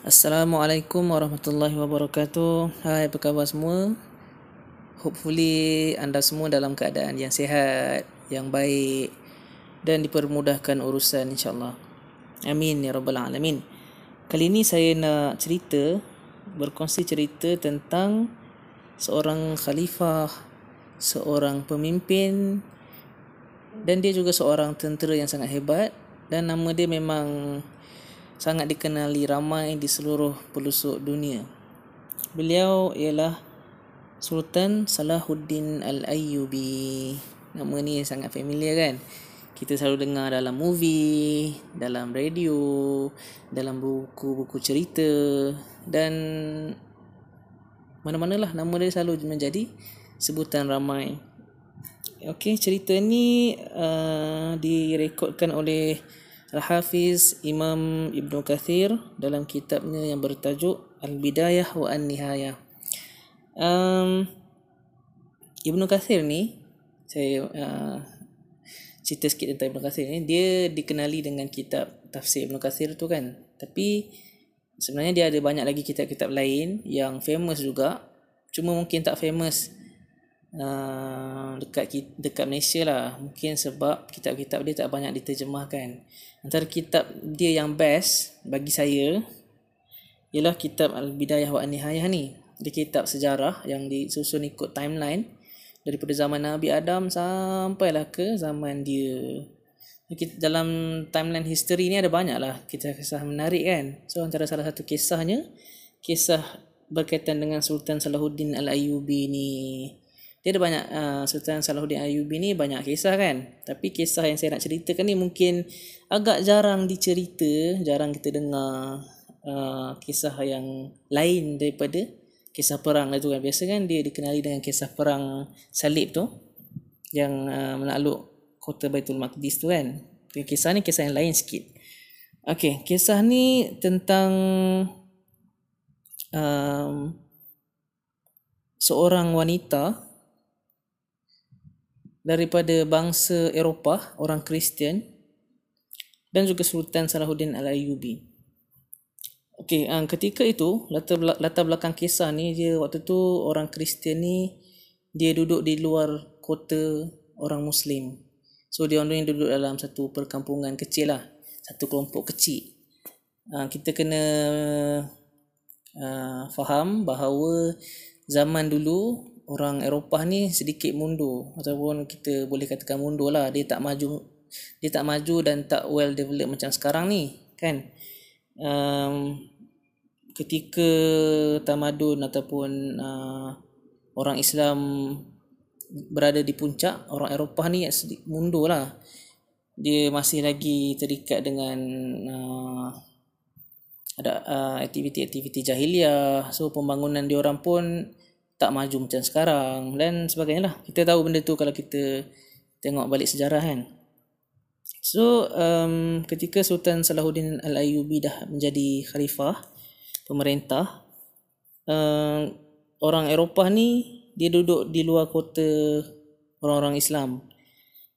Assalamualaikum warahmatullahi wabarakatuh. Hai, apa khabar semua? Hopefully anda semua dalam keadaan yang sihat, yang baik dan dipermudahkan urusan insya-Allah. Amin ya rabbal alamin. Kali ini saya nak cerita berkongsi cerita tentang seorang khalifah, seorang pemimpin dan dia juga seorang tentera yang sangat hebat dan nama dia memang sangat dikenali ramai di seluruh pelosok dunia. Beliau ialah Sultan Salahuddin Al-Ayyubi. Nama ni sangat familiar kan? Kita selalu dengar dalam movie, dalam radio, dalam buku-buku cerita dan mana-manalah nama dia selalu menjadi sebutan ramai. Okey, cerita ni uh, direkodkan oleh Al-Hafiz Imam Ibn Kathir dalam kitabnya yang bertajuk Al-Bidayah wa An-Nihayah. Um, Ibn Kathir ni, saya uh, cerita sikit tentang Ibn Kathir ni, dia dikenali dengan kitab tafsir Ibn Kathir tu kan. Tapi sebenarnya dia ada banyak lagi kitab-kitab lain yang famous juga. Cuma mungkin tak famous uh, dekat dekat Malaysia lah. Mungkin sebab kitab-kitab dia tak banyak diterjemahkan. Antara kitab dia yang best bagi saya ialah kitab Al-Bidayah wa An-Nihayah ni. Dia kitab sejarah yang disusun ikut timeline daripada zaman Nabi Adam sampailah ke zaman dia. Dalam timeline history ni ada banyak lah kisah-kisah menarik kan. So antara salah satu kisahnya kisah berkaitan dengan Sultan Salahuddin Al-Ayyubi ni dia ada banyak uh, Sultan Salahuddin Ayyubi ni banyak kisah kan. Tapi kisah yang saya nak ceritakan ni mungkin agak jarang dicerita jarang kita dengar uh, kisah yang lain daripada kisah perang itu kan. Biasa kan dia dikenali dengan kisah perang salib tu yang uh, menakluk kota Baitul Maqdis tu kan. Kisah ni kisah yang lain sikit. Okey, kisah ni tentang um, seorang wanita daripada bangsa Eropah, orang Kristian dan juga Sultan Salahuddin Al-Ayyubi. Okey, um, ketika itu latar, latar belakang kisah ni dia waktu tu orang Kristian ni dia duduk di luar kota orang Muslim. So dia orang duduk dalam satu perkampungan kecil lah, satu kelompok kecil. Uh, kita kena uh, faham bahawa zaman dulu orang Eropah ni sedikit mundur ataupun kita boleh katakan mundur lah. Dia tak maju dia tak maju dan tak well developed macam sekarang ni kan? Um, ketika tamadun ataupun uh, orang Islam berada di puncak orang Eropah ni sedikit mundur lah. Dia masih lagi terikat dengan uh, ada uh, aktiviti-aktiviti jahiliah. So pembangunan dia orang pun tak maju macam sekarang dan sebagainya lah. Kita tahu benda tu kalau kita tengok balik sejarah kan. So um, ketika Sultan Salahuddin Al-Ayyubi dah menjadi khalifah pemerintah um, orang Eropah ni dia duduk di luar kota orang-orang Islam.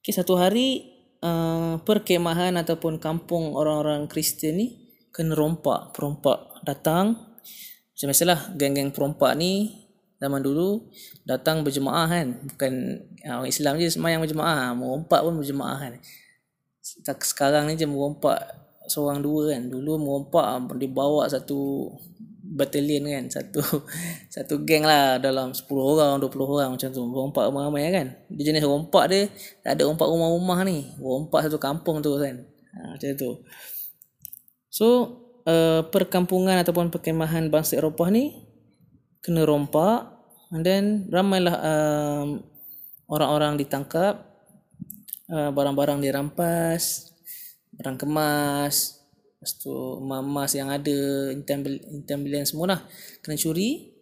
Okay, satu hari uh, perkemahan ataupun kampung orang-orang Kristian ni kena rompak, perompak datang. Macam biasalah geng-geng perompak ni zaman dulu datang berjemaah kan. Bukan ah, orang Islam je semayang berjemaah. Merompak pun berjemaah kan. Sekarang ni je merompak seorang dua kan. Dulu merompak dibawa satu batalion kan. Satu satu geng lah dalam 10 orang 20 orang. Macam tu merompak ramai-ramai kan. Dia jenis rompak dia tak ada rompak rumah-rumah ni. Rompak satu kampung tu kan. Ha, macam tu. So uh, perkampungan ataupun perkemahan bangsa Eropah ni kena rompak And then ramailah um, orang-orang ditangkap, uh, barang-barang dirampas, barang kemas, lepas tu emas yang ada, intan bilion semua lah kena curi.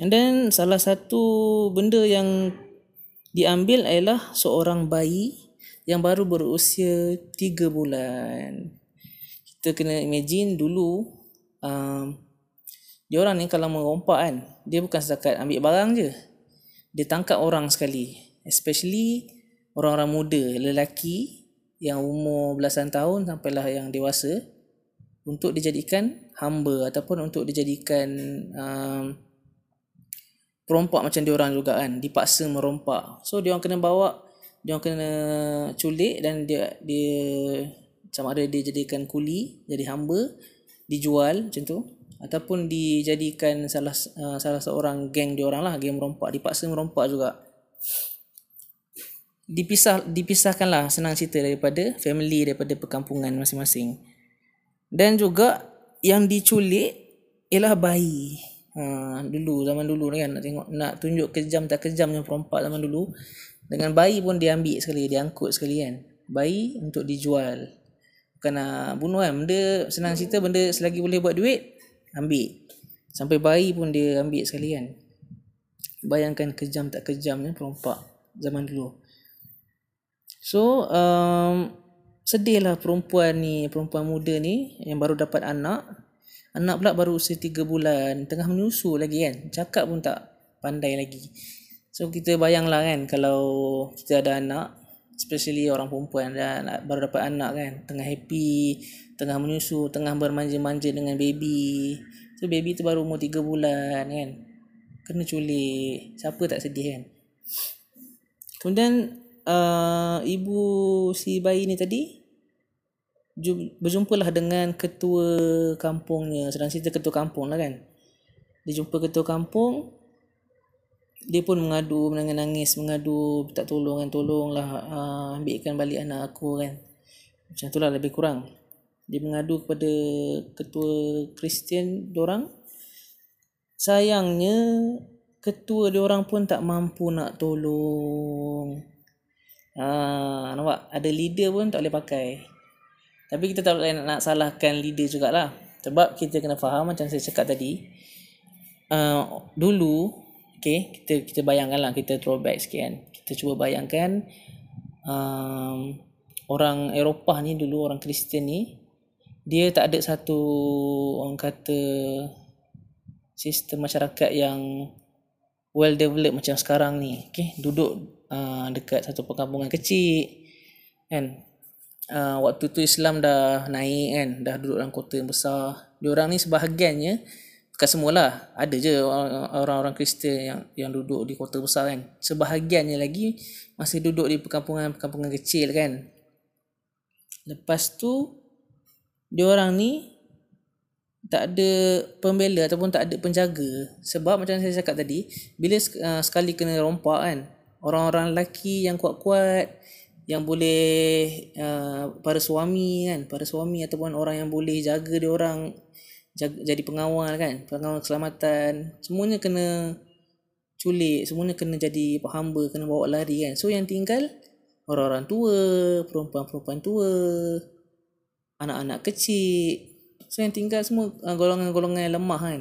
And then salah satu benda yang diambil ialah seorang bayi yang baru berusia 3 bulan. Kita kena imagine dulu um, dia orang ni kalau merompak kan dia bukan setakat ambil barang je. Dia tangkap orang sekali. Especially orang-orang muda lelaki yang umur belasan tahun sampailah yang dewasa untuk dijadikan hamba ataupun untuk dijadikan um, perompak macam dia orang juga kan dipaksa merompak. So dia orang kena bawa dia orang kena culik dan dia dia macam ada dia jadikan kuli jadi hamba dijual macam tu ataupun dijadikan salah uh, salah seorang geng dia orang lah geng merompak. Dipaksa merompak juga. Dipisah dipisahkanlah senang cerita daripada family daripada perkampungan masing-masing. Dan juga yang diculik ialah bayi. Ha, dulu zaman dulu kan nak tengok nak tunjuk kejam tak kejamnya perompak zaman dulu. Dengan bayi pun dia ambil sekali dia angkut sekali kan. Bayi untuk dijual. Nak bunuh kan benda senang cerita benda selagi boleh buat duit ambil sampai bayi pun dia ambil sekali kan bayangkan kejam tak kejamnya perompak zaman dulu so um, sedihlah perempuan ni perempuan muda ni yang baru dapat anak Anak pula baru usia 3 bulan, tengah menyusu lagi kan. Cakap pun tak pandai lagi. So kita bayanglah kan kalau kita ada anak, especially orang perempuan dan baru dapat anak kan, tengah happy, tengah menyusu, tengah bermanja-manja dengan baby. So baby tu baru umur 3 bulan kan. Kena culik. Siapa tak sedih kan? Kemudian uh, ibu si bayi ni tadi berjumpalah dengan ketua kampungnya sedang cerita ketua kampung lah kan dia jumpa ketua kampung dia pun mengadu menangis mengadu tak tolong kan tolonglah uh, ambilkan balik anak aku kan. Macam itulah lebih kurang. Dia mengadu kepada ketua Kristian orang sayangnya ketua dia orang pun tak mampu nak tolong. Ah nampak? Ada leader pun tak boleh pakai. Tapi kita tak boleh nak, nak salahkan leader jugalah. Sebab kita kena faham macam saya cakap tadi. Uh, dulu, okay, kita kita bayangkanlah kita throwback sikit kan. Kita cuba bayangkan um, orang Eropah ni dulu, orang Kristian ni, dia tak ada satu orang kata sistem masyarakat yang well developed macam sekarang ni. Okay, duduk uh, dekat satu perkampungan kecil kan uh, waktu tu Islam dah naik kan dah duduk dalam kota yang besar diorang ni sebahagiannya bukan semualah ada je orang-orang Kristian yang yang duduk di kota besar kan. Sebahagiannya lagi masih duduk di perkampungan-perkampungan kecil kan. Lepas tu diorang ni tak ada pembela ataupun tak ada penjaga. Sebab macam saya cakap tadi bila uh, sekali kena rompak kan orang-orang lelaki yang kuat-kuat yang boleh uh, para suami kan para suami ataupun orang yang boleh jaga dia orang jadi pengawal kan pengawal keselamatan. Semuanya kena culik semuanya kena jadi hamba kena bawa lari kan. So yang tinggal orang-orang tua perempuan-perempuan tua anak-anak kecil. So yang tinggal semua uh, golongan-golongan yang lemah kan.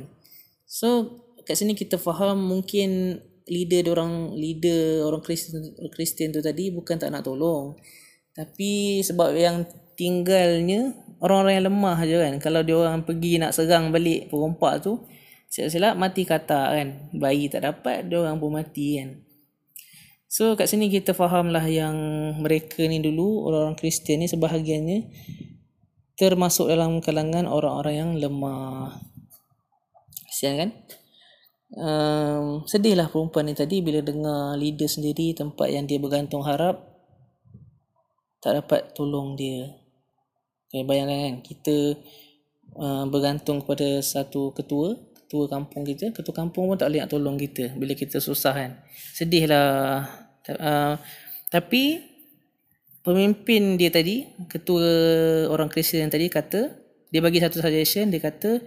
So kat sini kita faham mungkin leader orang leader orang Kristian Kristian tu tadi bukan tak nak tolong. Tapi sebab yang tinggalnya orang-orang yang lemah je kan. Kalau dia orang pergi nak serang balik perompak tu silap-silap mati kata kan. Bayi tak dapat dia orang pun mati kan. So kat sini kita faham lah yang mereka ni dulu orang-orang Kristian ni sebahagiannya termasuk dalam kalangan orang-orang yang lemah. Kesian kan? Um, sedihlah perempuan ni tadi bila dengar leader sendiri tempat yang dia bergantung harap tak dapat tolong dia. Okay, bayangkan kan kita uh, bergantung kepada satu ketua, ketua kampung kita, ketua kampung pun tak boleh nak tolong kita bila kita susah kan. Sedihlah. Uh, tapi pemimpin dia tadi, ketua orang Kristian tadi kata, dia bagi satu suggestion, dia kata,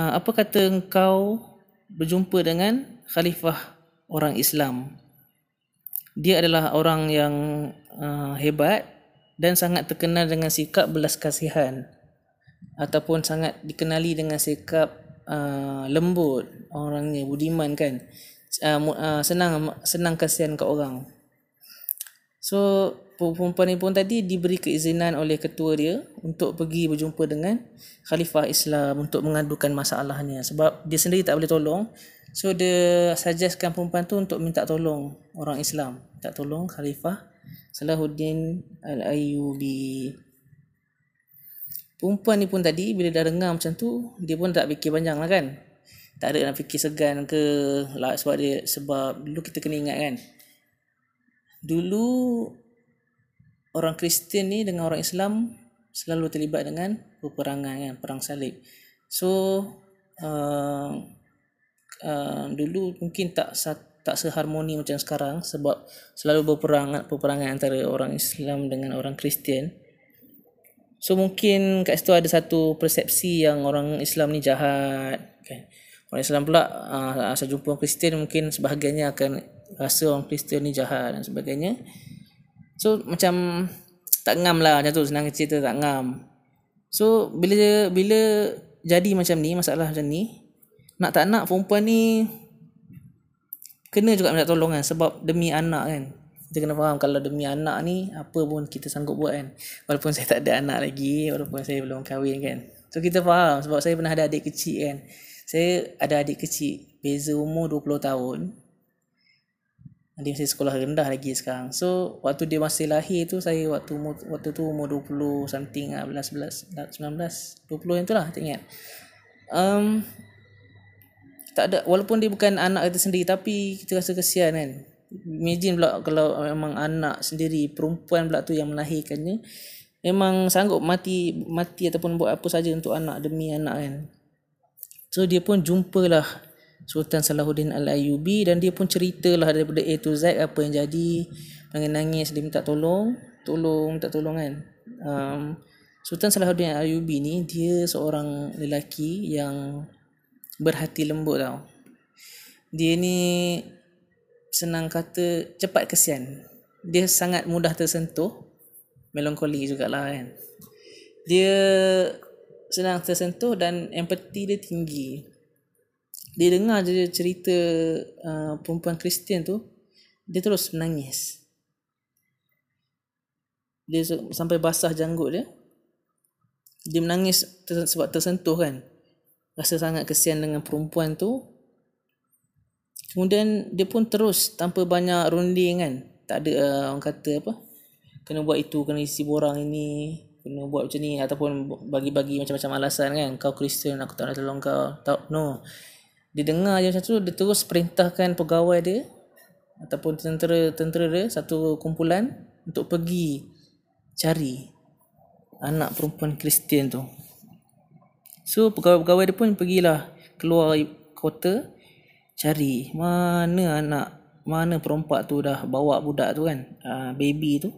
uh, apa kata engkau berjumpa dengan khalifah orang Islam. Dia adalah orang yang uh, hebat dan sangat terkenal dengan sikap belas kasihan ataupun sangat dikenali dengan sikap uh, lembut orangnya budiman kan. Uh, uh, senang senang kasihan ke orang. So perempuan ni pun tadi diberi keizinan oleh ketua dia untuk pergi berjumpa dengan khalifah Islam untuk mengadukan masalahnya sebab dia sendiri tak boleh tolong. So dia suggestkan perempuan tu untuk minta tolong orang Islam. Tak tolong khalifah Salahuddin Al-Ayyubi. Perempuan ni pun tadi bila dah dengar macam tu dia pun tak fikir panjang lah kan? Tak ada nak fikir segan ke lah sebab dia sebab dulu kita kena ingat kan? Dulu orang Kristian ni dengan orang Islam selalu terlibat dengan peperangan kan? Perang salib. So uh, uh, dulu mungkin tak tak seharmoni macam sekarang sebab selalu berperang peperangan antara orang Islam dengan orang Kristian So mungkin kat situ ada satu persepsi yang orang Islam ni jahat. Okay. Orang Islam pula uh, asal jumpa orang Kristian mungkin sebahagiannya akan rasa orang Kristian ni jahat dan sebagainya. So macam tak ngam lah macam tu senang cerita tak ngam. So bila bila jadi macam ni masalah macam ni nak tak nak perempuan ni kena juga minta tolong kan sebab demi anak kan. Kita kena faham kalau demi anak ni apa pun kita sanggup buat kan. Walaupun saya tak ada anak lagi walaupun saya belum kahwin kan. So kita faham sebab saya pernah ada adik kecil kan. Saya ada adik kecil beza umur 20 tahun. Dia masih sekolah rendah lagi sekarang. So waktu dia masih lahir tu saya waktu umur, waktu tu umur 20 something lah 11, 11 19 20 yang tu lah tak ingat. Um, tak ada walaupun dia bukan anak kita sendiri tapi kita rasa kesian kan. Imagine pula kalau memang anak sendiri perempuan pula tu yang melahirkannya memang sanggup mati mati ataupun buat apa saja untuk anak demi anak kan. So dia pun jumpalah Sultan Salahuddin Al-Ayubi dan dia pun ceritalah daripada A to Z apa yang jadi. Nangis-nangis dia minta tolong tolong minta tolong kan. Um, Sultan Salahuddin Al-Ayubi ni dia seorang lelaki yang berhati lembut tau dia ni senang kata cepat kesian. Dia sangat mudah tersentuh. Melankoli jugalah kan. Dia senang tersentuh dan empati dia tinggi. Dia dengar je cerita uh, perempuan Kristian tu, dia terus menangis. Dia sampai basah janggut dia. Dia menangis sebab tersentuh kan. Rasa sangat kesian dengan perempuan tu Kemudian dia pun terus tanpa banyak runding kan. Tak ada uh, orang kata apa. Kena buat itu, kena isi borang ini. Kena buat macam ni ataupun bagi-bagi macam-macam alasan kan. Kau Kristian, aku tak nak tolong kau. Tak, no. Dia dengar je macam tu, dia terus perintahkan pegawai dia ataupun tentera-tentera dia satu kumpulan untuk pergi cari anak perempuan Kristian tu. So pegawai-pegawai dia pun pergilah keluar kota cari mana anak mana perompak tu dah bawa budak tu kan uh, baby tu.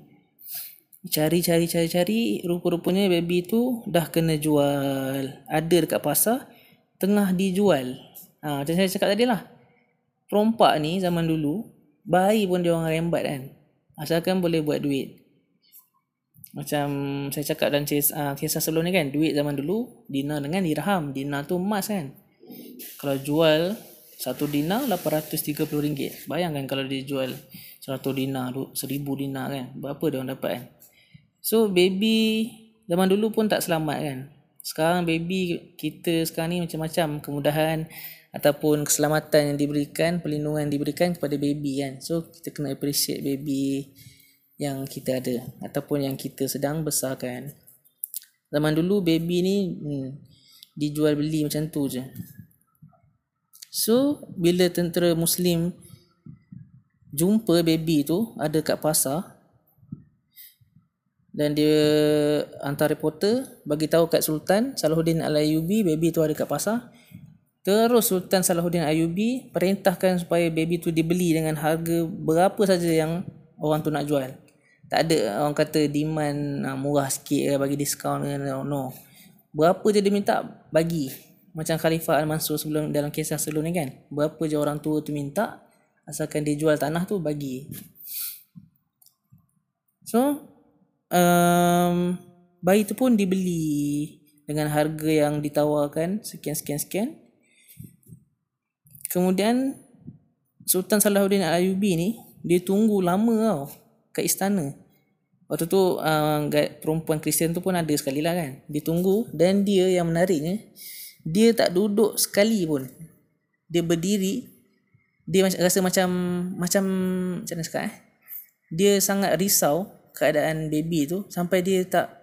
Cari cari cari cari rupa-rupanya baby tu dah kena jual. Ada dekat pasar tengah dijual. Ha, macam saya cakap tadi lah perompak ni zaman dulu bayi pun dia orang rembat kan. Asalkan boleh buat duit macam saya cakap dalam kisah, kisah sebelum ni kan duit zaman dulu dinar dengan dirham dinar tu emas kan kalau jual satu dinar 830 ringgit. Bayangkan kalau dia jual 100 dinar, 1000 dinar kan. Berapa dia orang dapat kan? So baby zaman dulu pun tak selamat kan. Sekarang baby kita sekarang ni macam-macam kemudahan ataupun keselamatan yang diberikan, perlindungan yang diberikan kepada baby kan. So kita kena appreciate baby yang kita ada ataupun yang kita sedang besarkan. Zaman dulu baby ni hmm, dijual beli macam tu je. So bila tentera muslim jumpa baby tu ada kat pasar dan dia hantar reporter bagi tahu kat Sultan Salahuddin Al-Ayubi baby tu ada kat pasar. Terus Sultan Salahuddin Al-Ayubi perintahkan supaya baby tu dibeli dengan harga berapa saja yang orang tu nak jual. Tak ada orang kata demand murah sikit bagi diskaun no. Berapa je dia minta bagi. Macam Khalifah Al-Mansur sebelum dalam kisah sebelum ni kan. Berapa je orang tua tu minta asalkan dia jual tanah tu bagi. So um, bayi tu pun dibeli dengan harga yang ditawarkan sekian sekian sekian kemudian Sultan Salahuddin Al-Ayubi ni dia tunggu lama tau kat istana. Waktu tu uh, perempuan Kristian tu pun ada sekali lah kan. Dia tunggu dan dia yang menariknya dia tak duduk sekali pun. Dia berdiri dia rasa macam macam macam mana cakap eh? Dia sangat risau keadaan baby tu sampai dia tak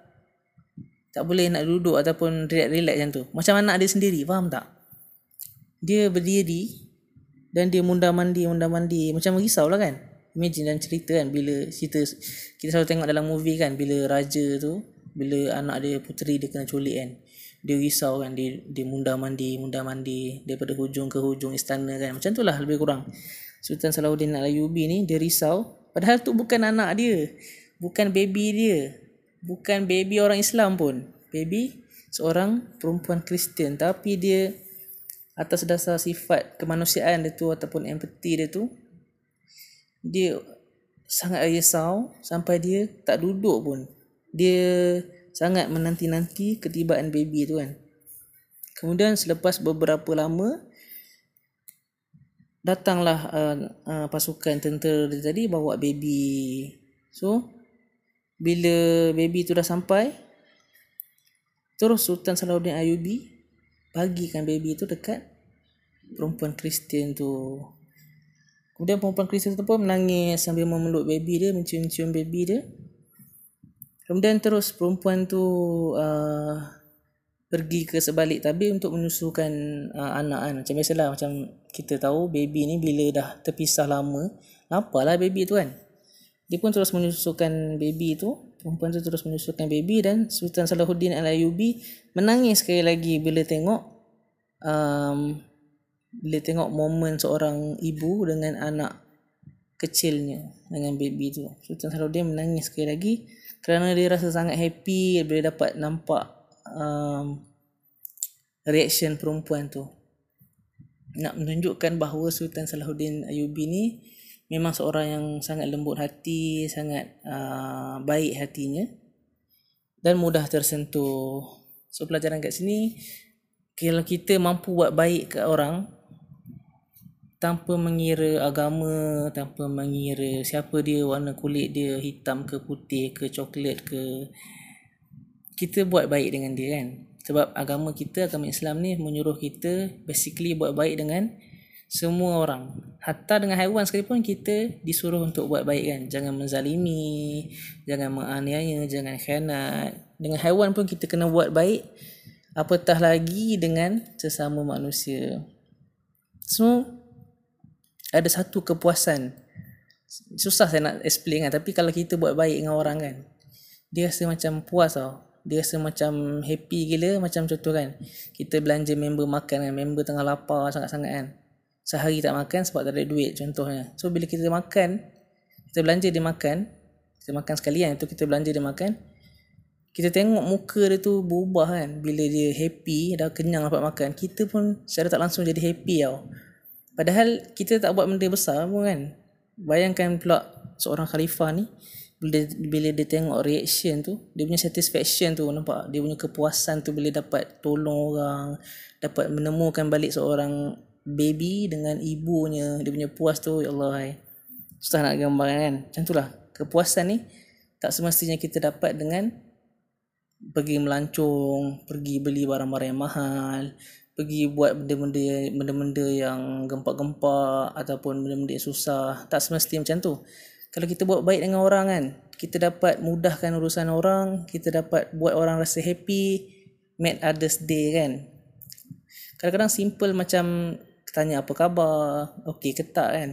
tak boleh nak duduk ataupun relax-relax macam tu. Macam anak dia sendiri faham tak? Dia berdiri dan dia munda mandi munda mandi macam risau lah kan imagine dalam cerita kan bila cerita kita selalu tengok dalam movie kan bila raja tu bila anak dia puteri dia kena culik kan. Dia risau kan dia, dia munda mandi munda mandi daripada hujung ke hujung istana kan. Macam tu lah lebih kurang. Sultan Salahuddin Alayubi ni dia risau. Padahal tu bukan anak dia. Bukan baby dia. Bukan baby orang Islam pun. Baby seorang perempuan Kristian. Tapi dia atas dasar sifat kemanusiaan dia tu ataupun empati dia tu dia sangat risau sampai dia tak duduk pun. Dia sangat menanti-nanti ketibaan baby tu kan. Kemudian selepas beberapa lama datanglah uh, uh, pasukan tentera dia tadi bawa baby. So bila baby tu dah sampai terus Sultan Salahuddin Ayubi bagikan baby tu dekat perempuan Kristian tu Kemudian perempuan Kristian tu pun menangis sambil memeluk baby dia, mencium-cium baby dia. Kemudian terus perempuan tu uh, pergi ke sebalik tabir untuk menyusukan uh, anak kan. Macam biasalah macam kita tahu baby ni bila dah terpisah lama, nampaklah baby tu kan. Dia pun terus menyusukan baby tu. Perempuan tu terus menyusukan baby dan Sultan Salahuddin Al-Ayubi menangis sekali lagi bila tengok um, bila tengok momen seorang ibu dengan anak kecilnya dengan baby tu. Sultan Salahuddin menangis sekali lagi kerana dia rasa sangat happy bila dapat nampak um, reaction perempuan tu. Nak menunjukkan bahawa Sultan Salahuddin Ayubi ni memang seorang yang sangat lembut hati sangat uh, baik hatinya dan mudah tersentuh. So pelajaran kat sini kalau kita mampu buat baik ke orang tanpa mengira agama, tanpa mengira siapa dia, warna kulit dia, hitam ke putih ke coklat ke. Kita buat baik dengan dia kan. Sebab agama kita, agama Islam ni menyuruh kita basically buat baik dengan semua orang. Hatta dengan haiwan sekalipun kita disuruh untuk buat baik kan. Jangan menzalimi, jangan menganiaya, jangan khianat. Dengan haiwan pun kita kena buat baik. Apatah lagi dengan sesama manusia. So, ada satu kepuasan. Susah saya nak explain kan tapi kalau kita buat baik dengan orang kan dia rasa macam puas tau. Dia rasa macam happy gila macam contoh kan. Kita belanja member makan kan member tengah lapar sangat-sangat kan. Sehari tak makan sebab tak ada duit contohnya. So bila kita makan kita belanja dia makan kita makan sekalian itu kita belanja dia makan kita tengok muka dia tu berubah kan. Bila dia happy dah kenyang dapat makan kita pun secara tak langsung jadi happy tau Padahal kita tak buat benda besar pun kan. Bayangkan pula seorang khalifah ni bila bila dia tengok reaction tu, dia punya satisfaction tu nampak, dia punya kepuasan tu bila dapat tolong orang, dapat menemukan balik seorang baby dengan ibunya, dia punya puas tu ya Allah. Hai. Susah nak gambarkan kan. Macam itulah kepuasan ni tak semestinya kita dapat dengan pergi melancong, pergi beli barang-barang yang mahal, pergi buat benda-benda benda-benda yang gempak-gempak ataupun benda-benda yang susah. Tak semestinya macam tu. Kalau kita buat baik dengan orang kan kita dapat mudahkan urusan orang kita dapat buat orang rasa happy make others day kan. Kadang-kadang simple macam tanya apa khabar okey ke tak kan.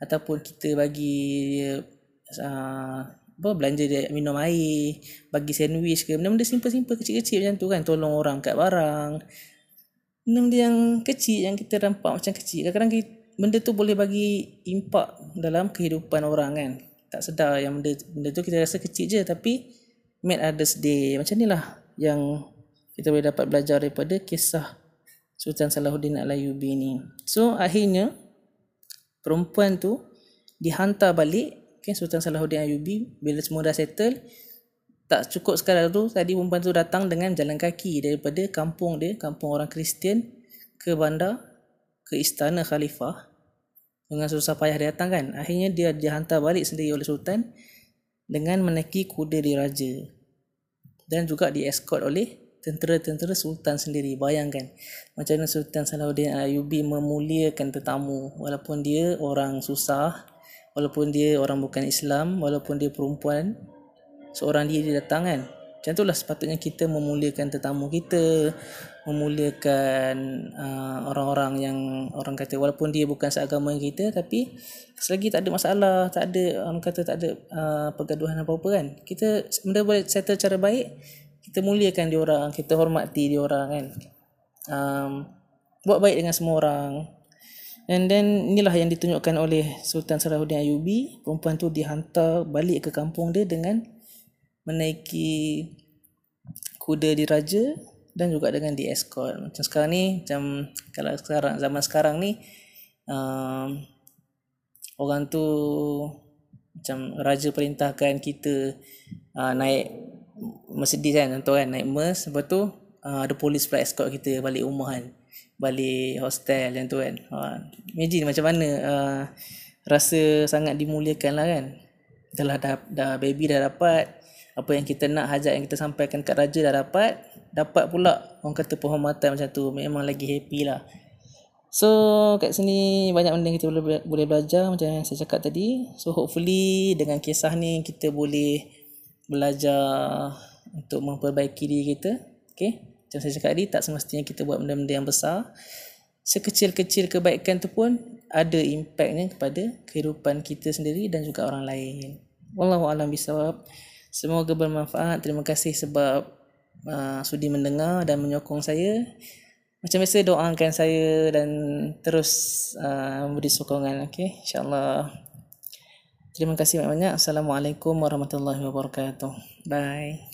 Ataupun kita bagi uh, apa belanja dia minum air bagi sandwich ke benda-benda simple-simple kecil-kecil macam tu kan. Tolong orang kat barang benda yang kecil yang kita nampak macam kecil. Kadang-kadang benda tu boleh bagi impak dalam kehidupan orang kan. Tak sedar yang benda, benda tu kita rasa kecil je tapi made others day. Macam ni lah yang kita boleh dapat belajar daripada kisah Sultan Salahuddin Al-Ayubi ni. So akhirnya perempuan tu dihantar balik kan Sultan Salahuddin Ayubi bila semua dah settle tak cukup sekadar tu tadi perempuan tu datang dengan jalan kaki daripada kampung dia kampung orang Kristian ke bandar ke istana khalifah. Dengan susah payah dia datang kan. Akhirnya dia dihantar balik sendiri oleh sultan dengan menaiki kuda diraja dan juga dieskort oleh tentera-tentera sultan sendiri. Bayangkan macam mana sultan Salahuddin Ayubi memuliakan tetamu. Walaupun dia orang susah walaupun dia orang bukan Islam walaupun dia perempuan seorang diri datang kan. Macam itulah sepatutnya kita memuliakan tetamu kita memuliakan uh, orang-orang yang orang kata walaupun dia bukan seagama kita tapi selagi tak ada masalah tak ada orang kata tak ada uh, pergaduhan apa-apa kan. Kita benda boleh settle cara baik kita muliakan dia orang kita hormati dia orang kan. Um, buat baik dengan semua orang. And then inilah yang ditunjukkan oleh Sultan Salahuddin Ayubi perempuan tu dihantar balik ke kampung dia dengan menaiki kuda diraja dan juga dengan di escort. Macam sekarang ni macam kalau sekarang zaman sekarang ni um, orang tu macam raja perintahkan kita uh, naik Mercedes kan contoh kan naik Merc lepas tu uh, ada polis pula escort kita balik rumah kan balik hostel macam tu kan. Uh, imagine macam mana uh, rasa sangat dimuliakan lah kan. Dah, dah, dah baby dah dapat apa yang kita nak hajat yang kita sampaikan kat raja dah dapat dapat pula. Orang kata penghormatan macam tu memang lagi happy lah. So kat sini banyak benda yang kita boleh boleh belajar macam yang saya cakap tadi. So hopefully dengan kisah ni kita boleh belajar untuk memperbaiki diri kita. Okay? Macam saya cakap tadi tak semestinya kita buat benda-benda yang besar. Sekecil-kecil kebaikan tu pun ada impactnya kepada kehidupan kita sendiri dan juga orang lain. Wallahu alam bisawab Semoga bermanfaat. Terima kasih sebab uh, sudi mendengar dan menyokong saya. Macam biasa doakan saya dan terus uh, beri sokongan. Okay? InsyaAllah. Terima kasih banyak-banyak. Assalamualaikum warahmatullahi wabarakatuh. Bye.